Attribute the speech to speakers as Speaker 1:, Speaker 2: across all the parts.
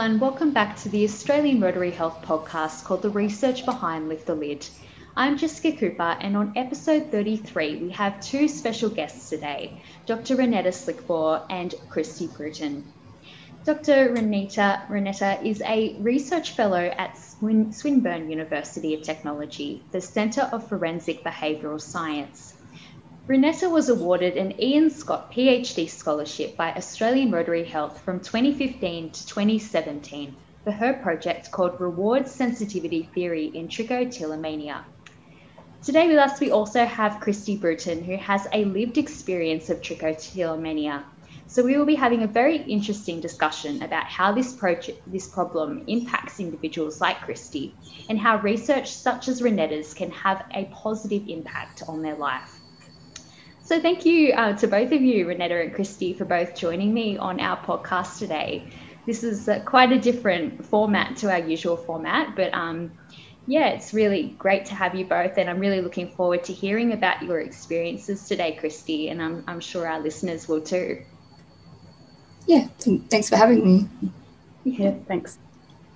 Speaker 1: everyone. Welcome back to the Australian Rotary Health podcast called The Research Behind Lift the Lid. I'm Jessica Cooper, and on episode 33, we have two special guests today Dr. Reneta Slikboer and Kristy Bruton. Dr. Reneta, Reneta is a research fellow at Swin- Swinburne University of Technology, the Centre of Forensic Behavioural Science. Reneta was awarded an Ian Scott PhD scholarship by Australian Rotary Health from 2015 to 2017 for her project called Reward Sensitivity Theory in Trichotillomania. Today with us, we also have Kristy Bruton, who has a lived experience of trichotillomania. So we will be having a very interesting discussion about how this, this problem impacts individuals like Kristy and how research such as Reneta's can have a positive impact on their life. So thank you uh, to both of you, Reneta and Kristy, for both joining me on our podcast today. This is uh, quite a different format to our usual format, but um, yeah, it's really great to have you both, and I'm really looking forward to hearing about your experiences today, Kristy, and I'm, I'm sure our listeners will too.
Speaker 2: Yeah, thanks for having me.
Speaker 3: Yeah, thanks.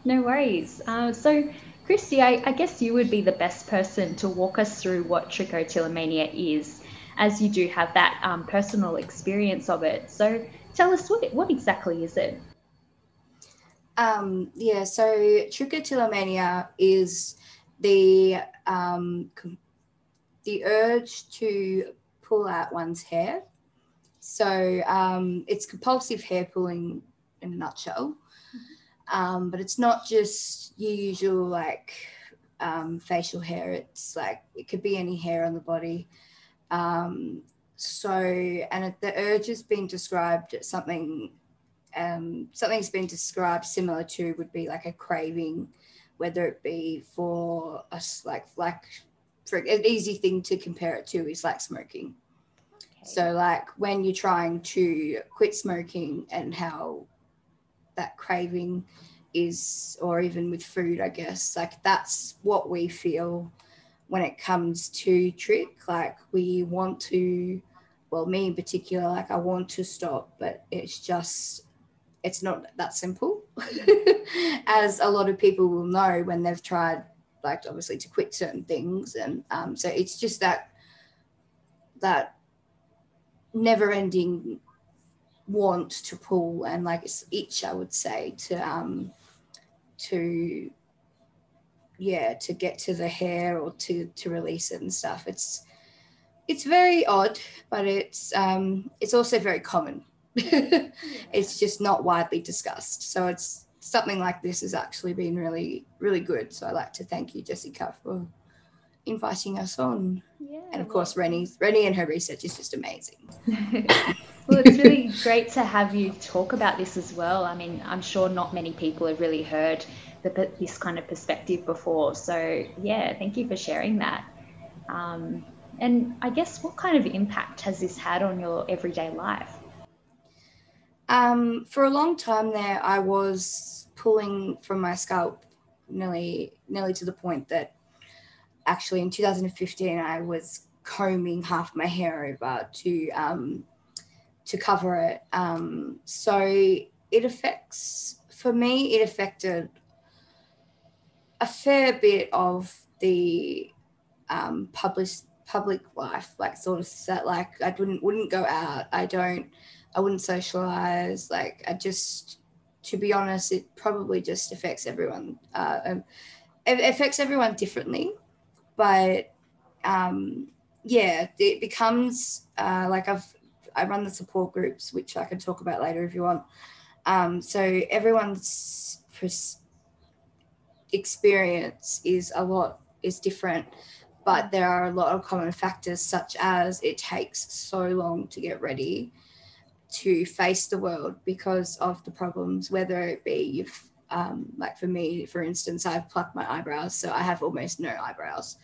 Speaker 1: No worries. Uh, so, Kristy, I, I guess you would be the best person to walk us through what trichotillomania is as you do have that um, personal experience of it. So tell us what what exactly is it?
Speaker 2: Um, yeah, so trichotillomania is the um, the urge to pull out one's hair. So um, it's compulsive hair pulling in a nutshell. Um, but it's not just your usual like um, facial hair. It's like it could be any hair on the body. Um, so, and the urge has been described as something, um, something's been described similar to would be like a craving, whether it be for us, like, like for an easy thing to compare it to is like smoking. Okay. So, like when you're trying to quit smoking and how that craving is, or even with food, I guess, like that's what we feel when it comes to trick like we want to well me in particular like i want to stop but it's just it's not that simple. As a lot of people will know when they've tried like obviously to quit certain things and um, so it's just that that never ending want to pull and like it's itch i would say to um to yeah to get to the hair or to to release it and stuff. It's it's very odd but it's um it's also very common it's just not widely discussed. So it's something like this has actually been really really good. So I'd like to thank you jessica for inviting us on. Yeah, and of course rennie rennie and her research is just amazing.
Speaker 1: Well it's really great to have you talk about this as well. I mean i'm sure not many people have really heard the, this kind of perspective before. So, yeah, thank you for sharing that. Um, and I guess what kind of impact has this had on your everyday life?
Speaker 2: Um, for a long time there, I was pulling from my scalp nearly, nearly to the point that actually in 2015 I was combing half my hair over to um, to cover it. Um, so it affects for me. It affected a fair bit of the um, public public life, like sort of set, like I wouldn't wouldn't go out. I don't. I wouldn't socialize. Like I just, to be honest, it probably just affects everyone. Uh, um, it affects everyone differently, but um, yeah, it becomes uh, like I've I run the support groups, which I can talk about later if you want. Um, so everyone's experience is a lot is different but there are a lot of common factors such as it takes so long to get ready to face the world because of the problems whether it be you've um, like for me for instance i've plucked my eyebrows so i have almost no eyebrows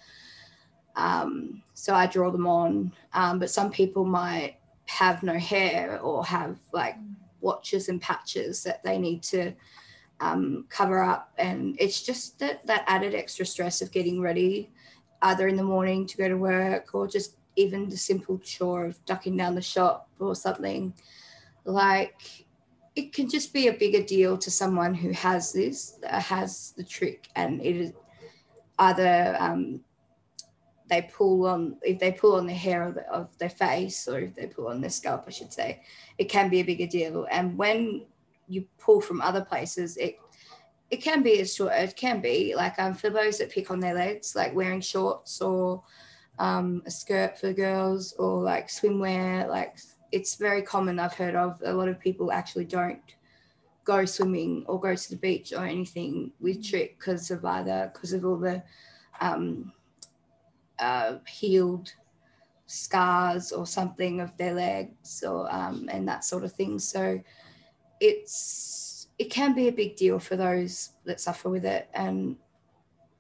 Speaker 2: um, so i draw them on um, but some people might have no hair or have like watches and patches that they need to um, cover up. And it's just that, that added extra stress of getting ready, either in the morning to go to work or just even the simple chore of ducking down the shop or something. Like it can just be a bigger deal to someone who has this, has the trick, and it is either um, they pull on if they pull on the hair of, the, of their face or if they pull on their scalp, I should say, it can be a bigger deal. And when you pull from other places, it it can be as short. It can be like um, for those that pick on their legs, like wearing shorts or um, a skirt for girls or like swimwear. Like it's very common. I've heard of a lot of people actually don't go swimming or go to the beach or anything with mm. trick because of either because of all the um, uh, healed scars or something of their legs or um, and that sort of thing. So it's it can be a big deal for those that suffer with it, and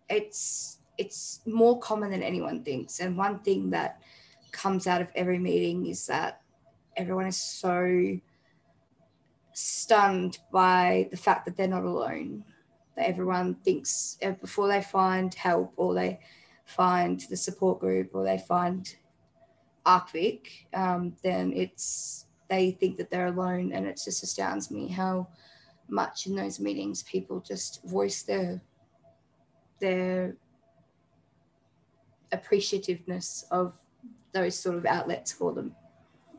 Speaker 2: it's it's more common than anyone thinks. And one thing that comes out of every meeting is that everyone is so stunned by the fact that they're not alone. That everyone thinks uh, before they find help or they find the support group or they find ARCVIC, um, then it's they think that they're alone, and it just astounds me how much in those meetings people just voice their their appreciativeness of those sort of outlets for them.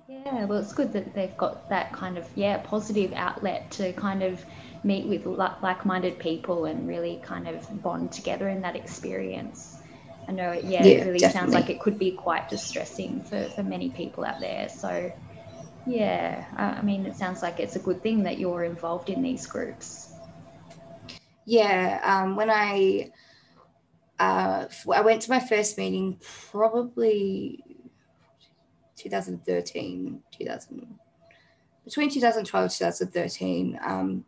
Speaker 1: Yeah, well, it's good that they've got that kind of yeah positive outlet to kind of meet with like-minded people and really kind of bond together in that experience. I know, yeah, yeah it really definitely. sounds like it could be quite distressing for, for many people out there. So, yeah, I mean, it sounds like it's a good thing that you're involved in these groups.
Speaker 2: Yeah, um, when I uh, I went to my first meeting probably 2013, 2000 between 2012 and 2013. Um,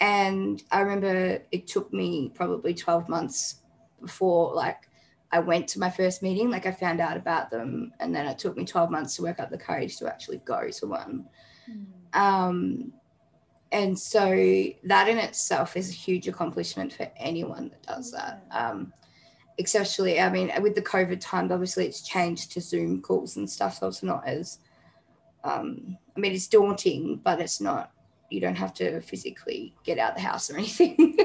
Speaker 2: and I remember it took me probably 12 months before like I went to my first meeting, like I found out about them, and then it took me 12 months to work up the courage to actually go to one. Mm. Um, and so that in itself is a huge accomplishment for anyone that does that. Um, especially, I mean, with the COVID times, obviously it's changed to Zoom calls and stuff, so it's not as, um, I mean, it's daunting, but it's not, you don't have to physically get out the house or anything.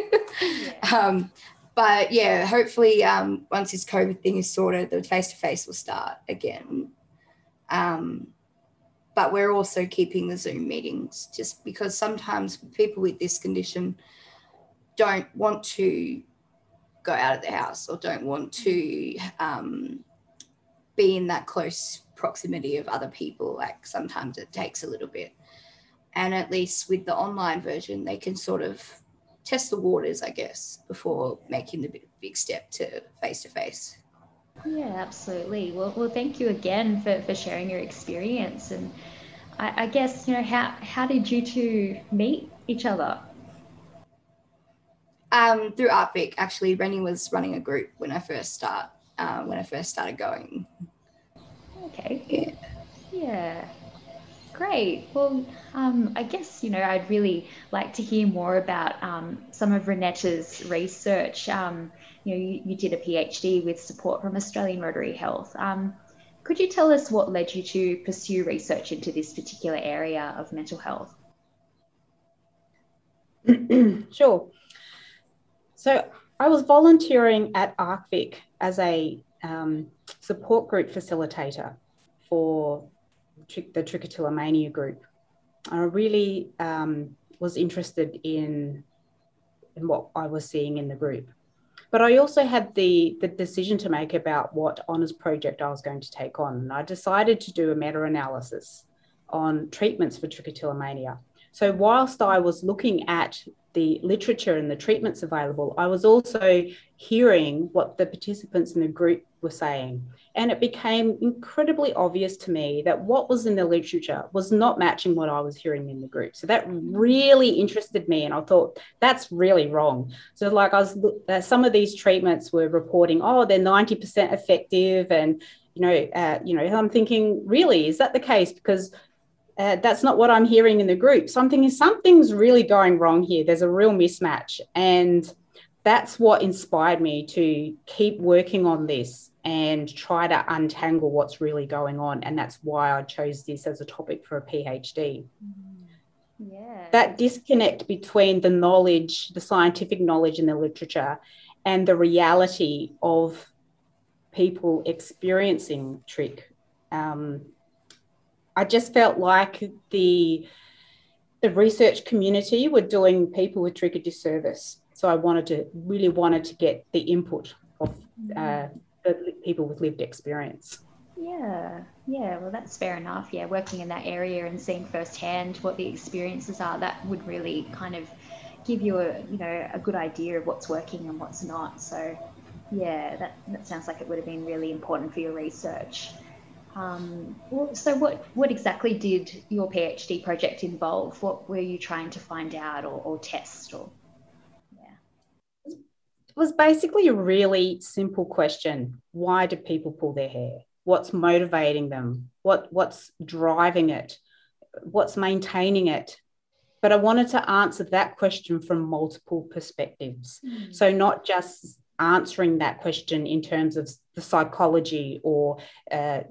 Speaker 2: yeah. um, but yeah, hopefully, um, once this COVID thing is sorted, the face to face will start again. Um, but we're also keeping the Zoom meetings just because sometimes people with this condition don't want to go out of the house or don't want to um, be in that close proximity of other people. Like sometimes it takes a little bit. And at least with the online version, they can sort of test the waters, I guess, before making the big step to face to face.
Speaker 1: Yeah, absolutely. Well, well, thank you again for, for sharing your experience. And I, I guess, you know, how, how did you two meet each other?
Speaker 2: Um, through ARCVIC, actually, Rennie was running a group when I first start, uh, when I first started going.
Speaker 1: Okay. Yeah. Yeah. Great. Well, um, I guess, you know, I'd really like to hear more about um, some of Reneta's research. Um, you know, you, you, did a PhD with support from Australian Rotary Health. Um, could you tell us what led you to pursue research into this particular area of mental health?
Speaker 3: sure. So I was volunteering at ARCVIC as a um, support group facilitator for the trichotillomania group. I really um, was interested in, in what I was seeing in the group. But I also had the, the decision to make about what honours project I was going to take on. And I decided to do a meta analysis on treatments for trichotillomania. So, whilst I was looking at the literature and the treatments available, I was also hearing what the participants in the group were saying. And it became incredibly obvious to me that what was in the literature was not matching what I was hearing in the group. So that really interested me. And I thought, that's really wrong. So, like, I was, uh, some of these treatments were reporting, oh, they're 90% effective. And, you know, uh, you know, I'm thinking, really, is that the case? Because uh, that's not what I'm hearing in the group. Something is something's really going wrong here. There's a real mismatch, and that's what inspired me to keep working on this and try to untangle what's really going on. And that's why I chose this as a topic for a PhD.
Speaker 1: Yeah.
Speaker 3: That disconnect between the knowledge, the scientific knowledge in the literature, and the reality of people experiencing trick um, I just felt like the the research community were doing people with a disservice. So I wanted to really wanted to get the input of uh, the people with lived experience.
Speaker 1: Yeah, yeah, well, that's fair enough. Yeah, working in that area and seeing firsthand what the experiences are, that would really kind of give you a you know a good idea of what's working and what's not. So, yeah, that, that sounds like it would have been really important for your research. Um, so, what, what exactly did your PhD project involve? What were you trying to find out or, or test? Or
Speaker 3: yeah, it was basically a really simple question: Why do people pull their hair? What's motivating them? What what's driving it? What's maintaining it? But I wanted to answer that question from multiple perspectives. Mm. So, not just answering that question in terms of the psychology or uh,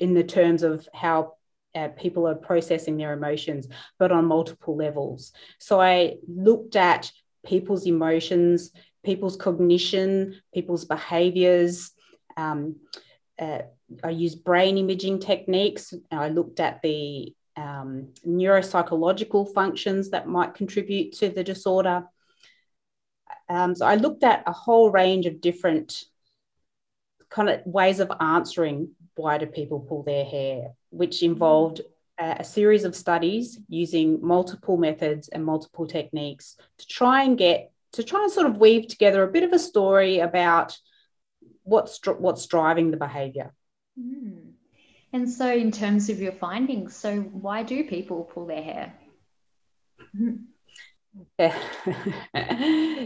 Speaker 3: in the terms of how uh, people are processing their emotions, but on multiple levels. So I looked at people's emotions, people's cognition, people's behaviors. Um, uh, I used brain imaging techniques. I looked at the um, neuropsychological functions that might contribute to the disorder. Um, so I looked at a whole range of different kind of ways of answering why do people pull their hair, which involved a, series of studies using multiple methods and multiple techniques to try and get to try and sort of weave together a bit of a story about what's what's driving the behavior.
Speaker 1: Mm. And so, in terms of your findings, so why do people pull their hair?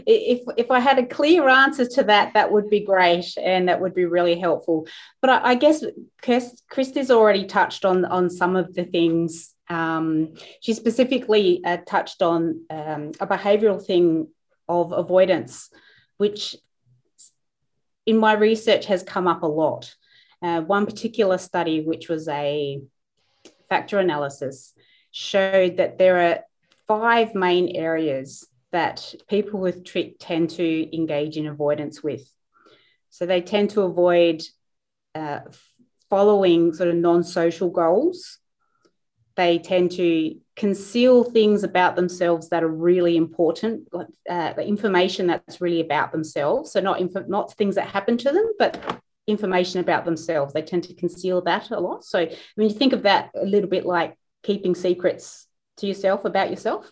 Speaker 3: If if I had a clear answer to that, that would be great, and that would be really helpful. But I, I guess Kristy's already touched on on some of the things. Um, she specifically uh, touched on um, a behavioural thing of avoidance, which in my research has come up a lot. Uh, one particular study, which was a factor analysis, showed that there are five main areas that people with trick tend to engage in avoidance with. So they tend to avoid uh, following sort of non social goals. They tend to conceal things about themselves that are really important, uh, the information that's really about themselves. So not inf- not things that happen to them, but information about themselves. They tend to conceal that a lot. So when you think of that a little bit like keeping secrets to yourself about yourself.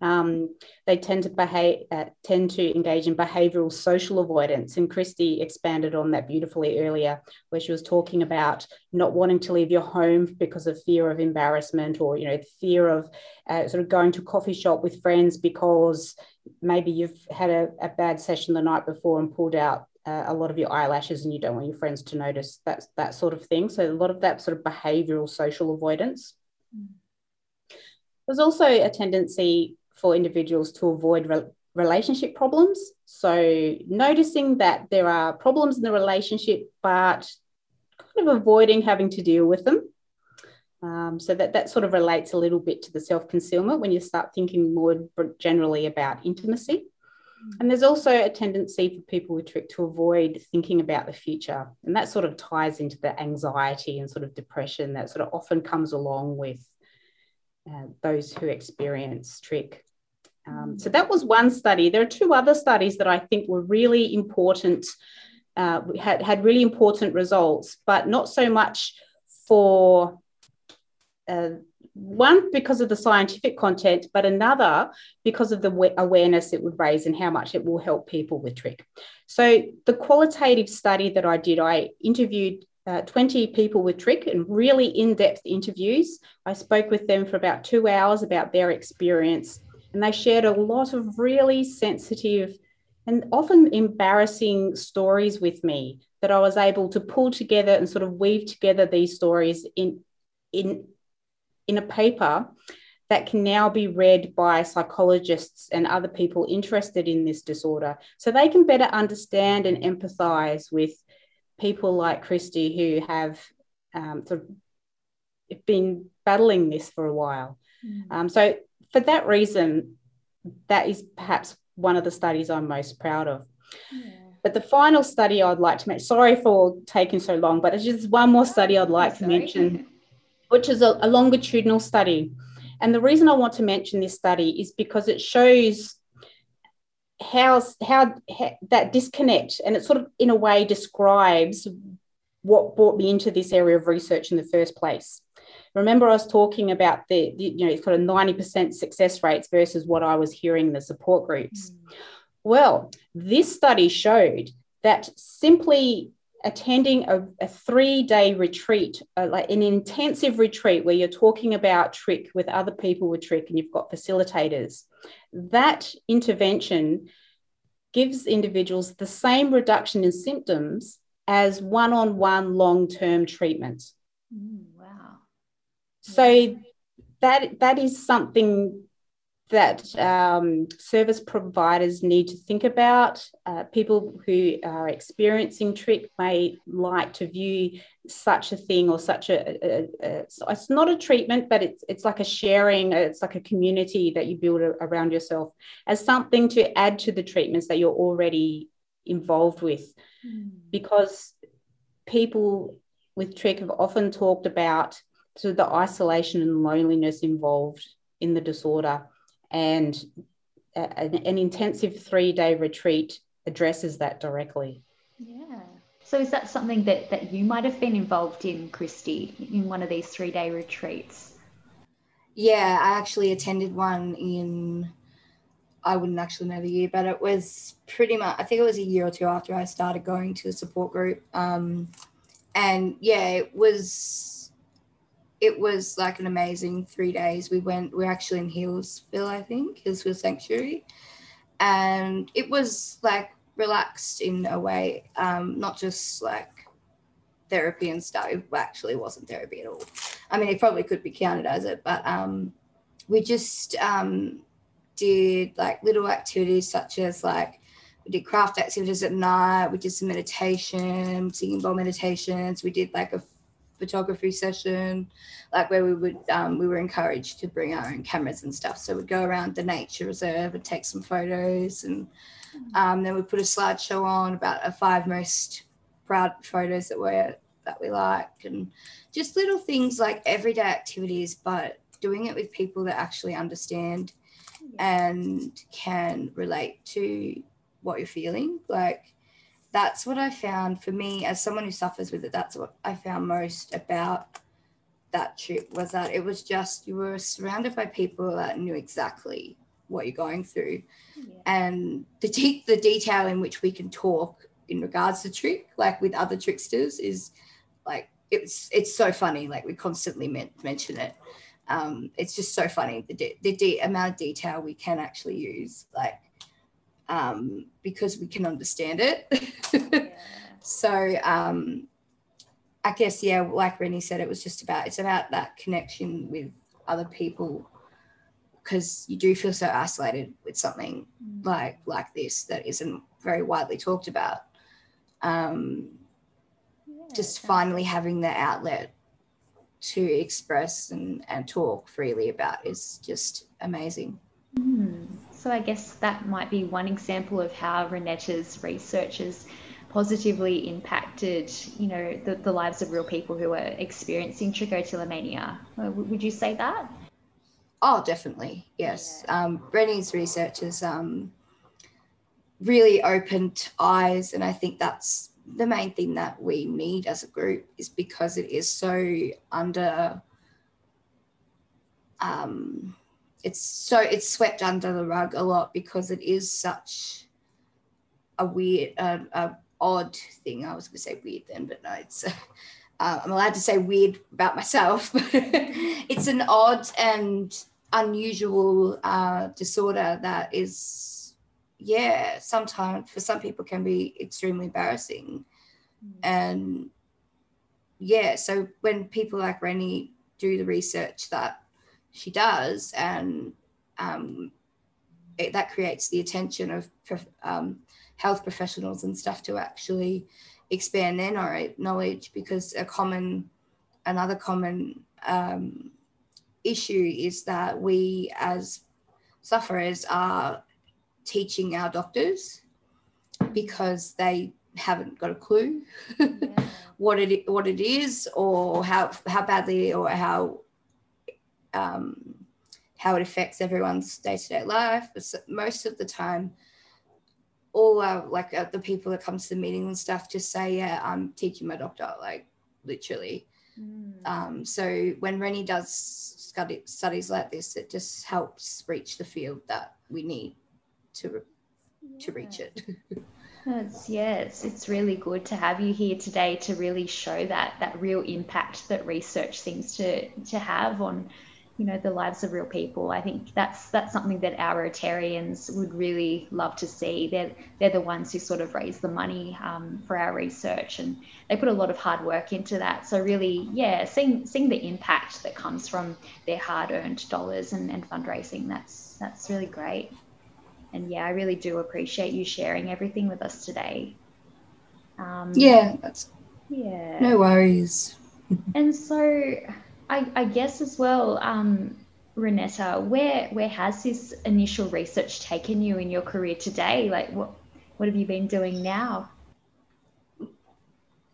Speaker 3: Um, they tend to behave, uh, tend to engage in behavioural social avoidance, and Kristy expanded on that beautifully earlier, where she was talking about not wanting to leave your home because of fear of embarrassment, or you know, fear of uh, sort of going to coffee shop with friends because maybe you've had a, a bad session the night before and pulled out uh, a lot of your eyelashes and you don't want your friends to notice that that sort of thing. So a lot of that sort of behavioural social avoidance. Mm. There's also a tendency for individuals to avoid re- relationship problems. So, noticing that there are problems in the relationship, but kind of avoiding having to deal with them. Um, so that that sort of relates a little bit to the self concealment when you start thinking more generally about intimacy. And there's also a tendency for people with trick to avoid thinking about the future. And that sort of ties into the anxiety and sort of depression that sort of often comes along with uh, those who experience trick. Um, so that was one study. There are two other studies that I think were really important, uh, had, had really important results, but not so much for uh, one because of the scientific content, but another because of the awareness it would raise and how much it will help people with trick. So the qualitative study that I did, I interviewed uh, 20 people with Trick and really in depth interviews. I spoke with them for about two hours about their experience, and they shared a lot of really sensitive and often embarrassing stories with me that I was able to pull together and sort of weave together these stories in, in in a paper that can now be read by psychologists and other people interested in this disorder so they can better understand and empathize with people like Kristy who have um, sort of been battling this for a while. Mm. Um, so, for that reason, that is perhaps one of the studies I'm most proud of. Yeah. But the final study I'd like to mention, sorry for taking so long, but it's just one more study I'd like to mention, which is a, a longitudinal study. And the reason I want to mention this study is because it shows how, how, how that disconnect, and it sort of in a way describes what brought me into this area of research in the first place. Remember, I was talking about the, the you know, it's got a 90% success rates versus what I was hearing in the support groups. Mm. Well, this study showed that simply attending a, a three day retreat, uh, like an intensive retreat where you're talking about trick with other people with trick and you've got facilitators, that intervention gives individuals the same reduction in symptoms as one on one long term treatment.
Speaker 1: Mm, wow.
Speaker 3: So that, that is something that um, service providers need to think about. Uh, people who are experiencing trick may like to view such a thing or such a, a, a, it's not a treatment, but it's it's like a sharing. It's like a community that you build around yourself as something to add to the treatments that you're already involved with, mm. because people with trick have often talked about sort of the isolation and loneliness involved in the disorder and an, an intensive three day retreat addresses that directly.
Speaker 1: Yeah. So is that something that, that you might have been involved in, Kristy, in one of these three day retreats?
Speaker 2: Yeah, I actually attended one in, I wouldn't actually know the year, but it was pretty much, I think it was a year or two after I started going to the support group. Um, and yeah, it was it was like an amazing three days. We went, we are actually in Hillsville, I think, Healesville Sanctuary. And it was like relaxed in a way, um, not just like therapy and stuff. It actually wasn't therapy at all. I mean, it probably could be counted as it, but um, we just um, did like little activities such as like we did craft activities at night, we did some meditation, singing bowl meditations, we did like a photography session, like where we would um, we were encouraged to bring our own cameras and stuff. So we'd go around the nature reserve and take some photos, and um, then we put a slideshow on about our five most proud photos that we that we like, and just little things like everyday activities, but doing it with people that actually understand and can relate to what you're feeling. Like that's what I found for me as someone who suffers with it. That's what I found most about that trip was that it was just you were surrounded by people that knew exactly what you're going through, yeah. and the de- the detail in which we can talk in regards to trick, like with other tricksters, is like it's it's so funny. Like we constantly mention it. Um, it's just so funny the de- the de- amount of detail we can actually use. Like um, because we can understand it. yeah. So um, I guess yeah, like Rennie said, it was just about it's about that connection with other people because you do feel so isolated with something mm. like like this that isn't very widely talked about. Um, yeah, just finally having the outlet to express and, and talk freely about is just amazing.
Speaker 1: Mm. So I guess that might be one example of how Reneta's research has positively impacted, you know, the, the lives of real people who are experiencing trichotillomania. Uh, would you say that?
Speaker 2: Oh, definitely. Yes. Yeah. Um, Rennie's research has um, really opened eyes, and I think that's the main thing that we need as a group is because it is so under um, it's so it's swept under the rug a lot because it is such a weird, uh, a odd thing. I was going to say weird then, but no, it's. Uh, I'm allowed to say weird about myself. but it's an odd and unusual uh, disorder that is, yeah, sometimes for some people can be extremely embarrassing. Mm. And yeah, so when people like Rennie do the research that she does, and um, it, that creates the attention of um, health professionals and stuff to actually expand their knowledge because a common another common um, issue is that we as sufferers are teaching our doctors because they haven't got a clue yeah. what it what it is or how how badly or how um, how it affects everyone's day to day life. Most of the time, all our, like uh, the people that come to the meeting and stuff just say, "Yeah, I'm teaching my doctor," like literally. Mm. Um, so when Rennie does study, studies like this, it just helps reach the field that we need to yeah. to reach it.
Speaker 1: It's, yeah, it's, it's really good to have you here today to really show that that real impact that research seems to to have on you know the lives of real people. I think that's that's something that our Rotarians would really love to see. They're they're the ones who sort of raise the money um, for our research, and they put a lot of hard work into that. So really, yeah, seeing seeing the impact that comes from their hard-earned dollars and, and fundraising, that's that's really great. And yeah, I really do appreciate you sharing everything with us today.
Speaker 2: Um, yeah, that's yeah. No worries.
Speaker 1: and so I, I guess as well, um, Reneta, where where has this initial research taken you in your career today? Like, what what have you been doing now?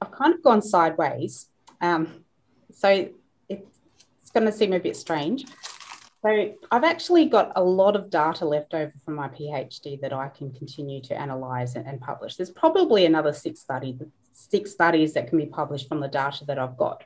Speaker 3: I've kind of gone sideways, um, so it's going to seem a bit strange. So I've actually got a lot of data left over from my PhD that I can continue to analyse and, and publish. There's probably another six study, six studies that can be published from the data that I've got.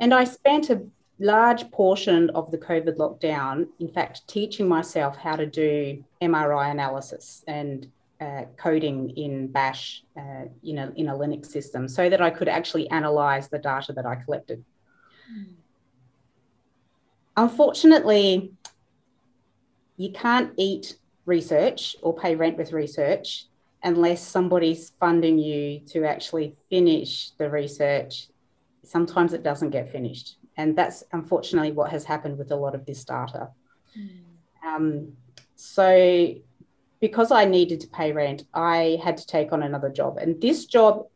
Speaker 3: And I spent a large portion of the COVID lockdown, in fact, teaching myself how to do MRI analysis and uh, coding in Bash uh, in, a, in a Linux system so that I could actually analyze the data that I collected. Unfortunately, you can't eat research or pay rent with research unless somebody's funding you to actually finish the research sometimes it doesn't get finished. And that's unfortunately what has happened with a lot of this data. Mm. Um, so, because I needed to pay rent, I had to take on another job. And this job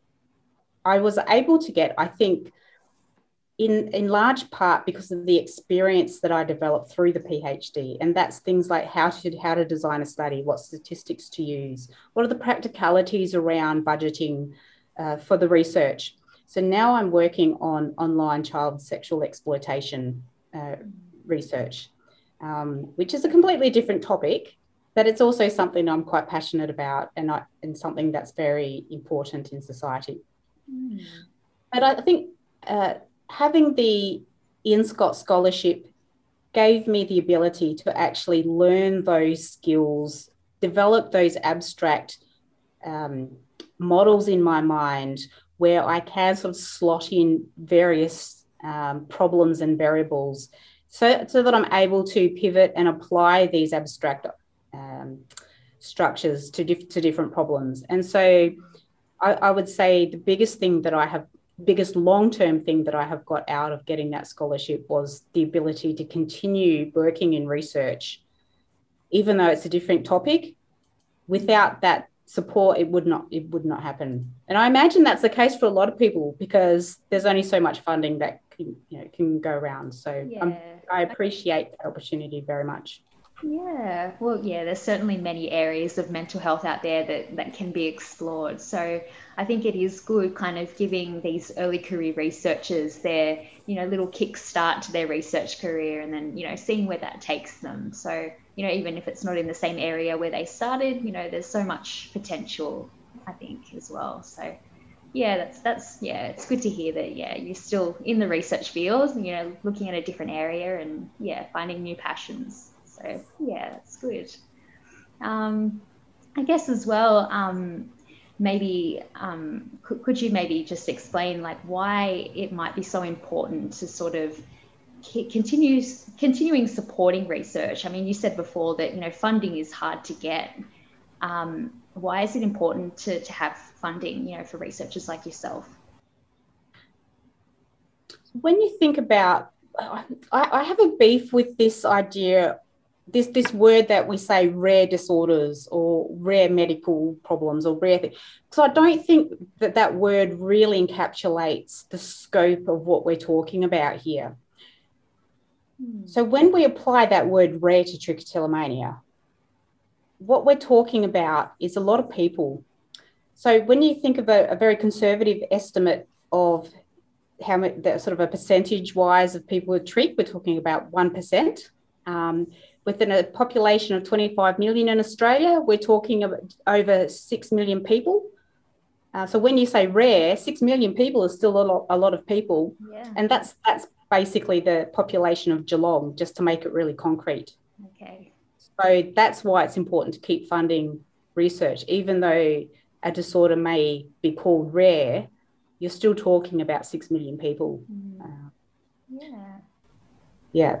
Speaker 3: I was able to get, I think, in, in large part because of the experience that I developed through the PhD. And that's things like how to, how to design a study, what statistics to use, what are the practicalities around budgeting uh, for the research. So now I'm working on online child sexual exploitation uh, research, um, which is a completely different topic, but it's also something I'm quite passionate about and, I, and something that's very important in society. Mm. But I think uh, having the Ian Scott Scholarship gave me the ability to actually learn those skills, develop those abstract um, models in my mind where I can sort of slot in various um, problems and variables so, so that I'm able to pivot and apply these abstract um, structures to, dif- to different problems. And so I, I would say the biggest thing that I have biggest long-term thing that I have got out of getting that scholarship was the ability to continue working in research, even though it's a different topic. Without that support, it would not it would not happen. And I imagine that's the case for a lot of people because there's only so much funding that can, you know can go around. So yeah. I appreciate the opportunity very much.
Speaker 1: Yeah, well, yeah, there's certainly many areas of mental health out there that, that can be explored. So I think it is good kind of giving these early career researchers their, you know, little kickstart to their research career and then, you know, seeing where that takes them. So, you know, even if it's not in the same area where they started, you know, there's so much potential, I think, as well. So yeah, that's that's yeah, it's good to hear that yeah, you're still in the research field, you know, looking at a different area and yeah, finding new passions. So yeah, that's good. Um, I guess as well, um, maybe um, could, could you maybe just explain like why it might be so important to sort of continue continuing supporting research? I mean, you said before that you know funding is hard to get. Um, why is it important to, to have funding, you know, for researchers like yourself?
Speaker 3: When you think about I, I have a beef with this idea this this word that we say rare disorders or rare medical problems or rare things. So I don't think that that word really encapsulates the scope of what we're talking about here. Hmm. So when we apply that word rare to trichotillomania, what we're talking about is a lot of people. So when you think of a, a very conservative estimate of how much, sort of a percentage wise of people with trich, we're talking about 1%. Um, within a population of 25 million in Australia, we're talking about over 6 million people. Uh, so when you say rare, 6 million people is still a lot, a lot of people. Yeah. And that's, that's basically the population of Geelong, just to make it really concrete.
Speaker 1: Okay.
Speaker 3: So that's why it's important to keep funding research, even though a disorder may be called rare, you're still talking about 6 million people.
Speaker 1: Mm. Uh, yeah.
Speaker 3: Yeah.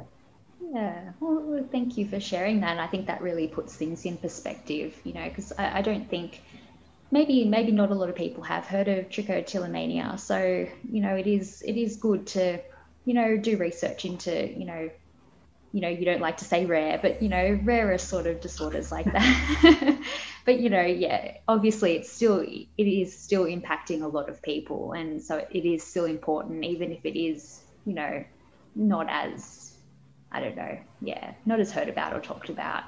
Speaker 1: Yeah, well, thank you for sharing that. And I think that really puts things in perspective, you know, because I, I, don't think maybe maybe not a lot of people have heard of trichotillomania. So you know, it is it is good to you know do research into you know you know you don't like to say rare, but you know rarer sort of disorders like that. but you know, yeah, obviously it's still it is still impacting a lot of people, and so it is still important, even if it is you know not as I don't know, yeah, not as heard about or talked about.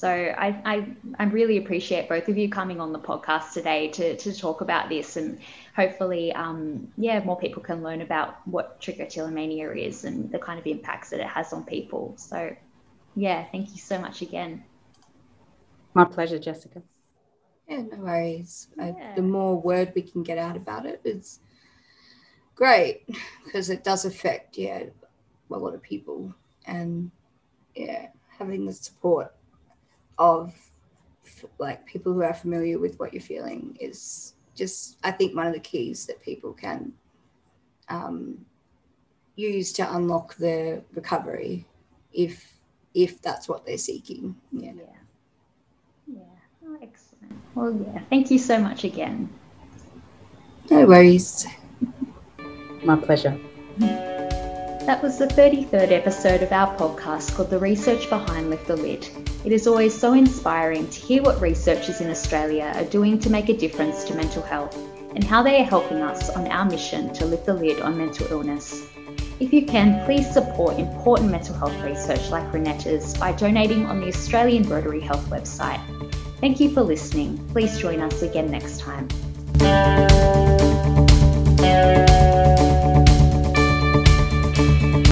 Speaker 1: So I, I, I really appreciate both of you coming on the podcast today to, to talk about this and hopefully, um, yeah, more people can learn about what trichotillomania is and the kind of impacts that it has on people. So yeah, thank you so much again.
Speaker 3: My pleasure, Jessica.
Speaker 2: Yeah, no worries. Yeah. I, the more word we can get out about it, it's great because it does affect, yeah, a lot of people and yeah, having the support of like people who are familiar with what you're feeling is just I think one of the keys that people can um, use to unlock their recovery if if that's what they're seeking. Yeah.
Speaker 1: Yeah. Yeah. Oh, excellent. Well, yeah. Thank you so much again.
Speaker 2: No worries.
Speaker 3: My pleasure.
Speaker 1: That was the 33rd episode of our podcast called The Research Behind Lift the Lid. It is always so inspiring to hear what researchers in Australia are doing to make a difference to mental health and how they are helping us on our mission to lift the lid on mental illness. If you can, please support important mental health research like Reneta's by donating on the Australian Rotary Health website. Thank you for listening. Please join us again next time.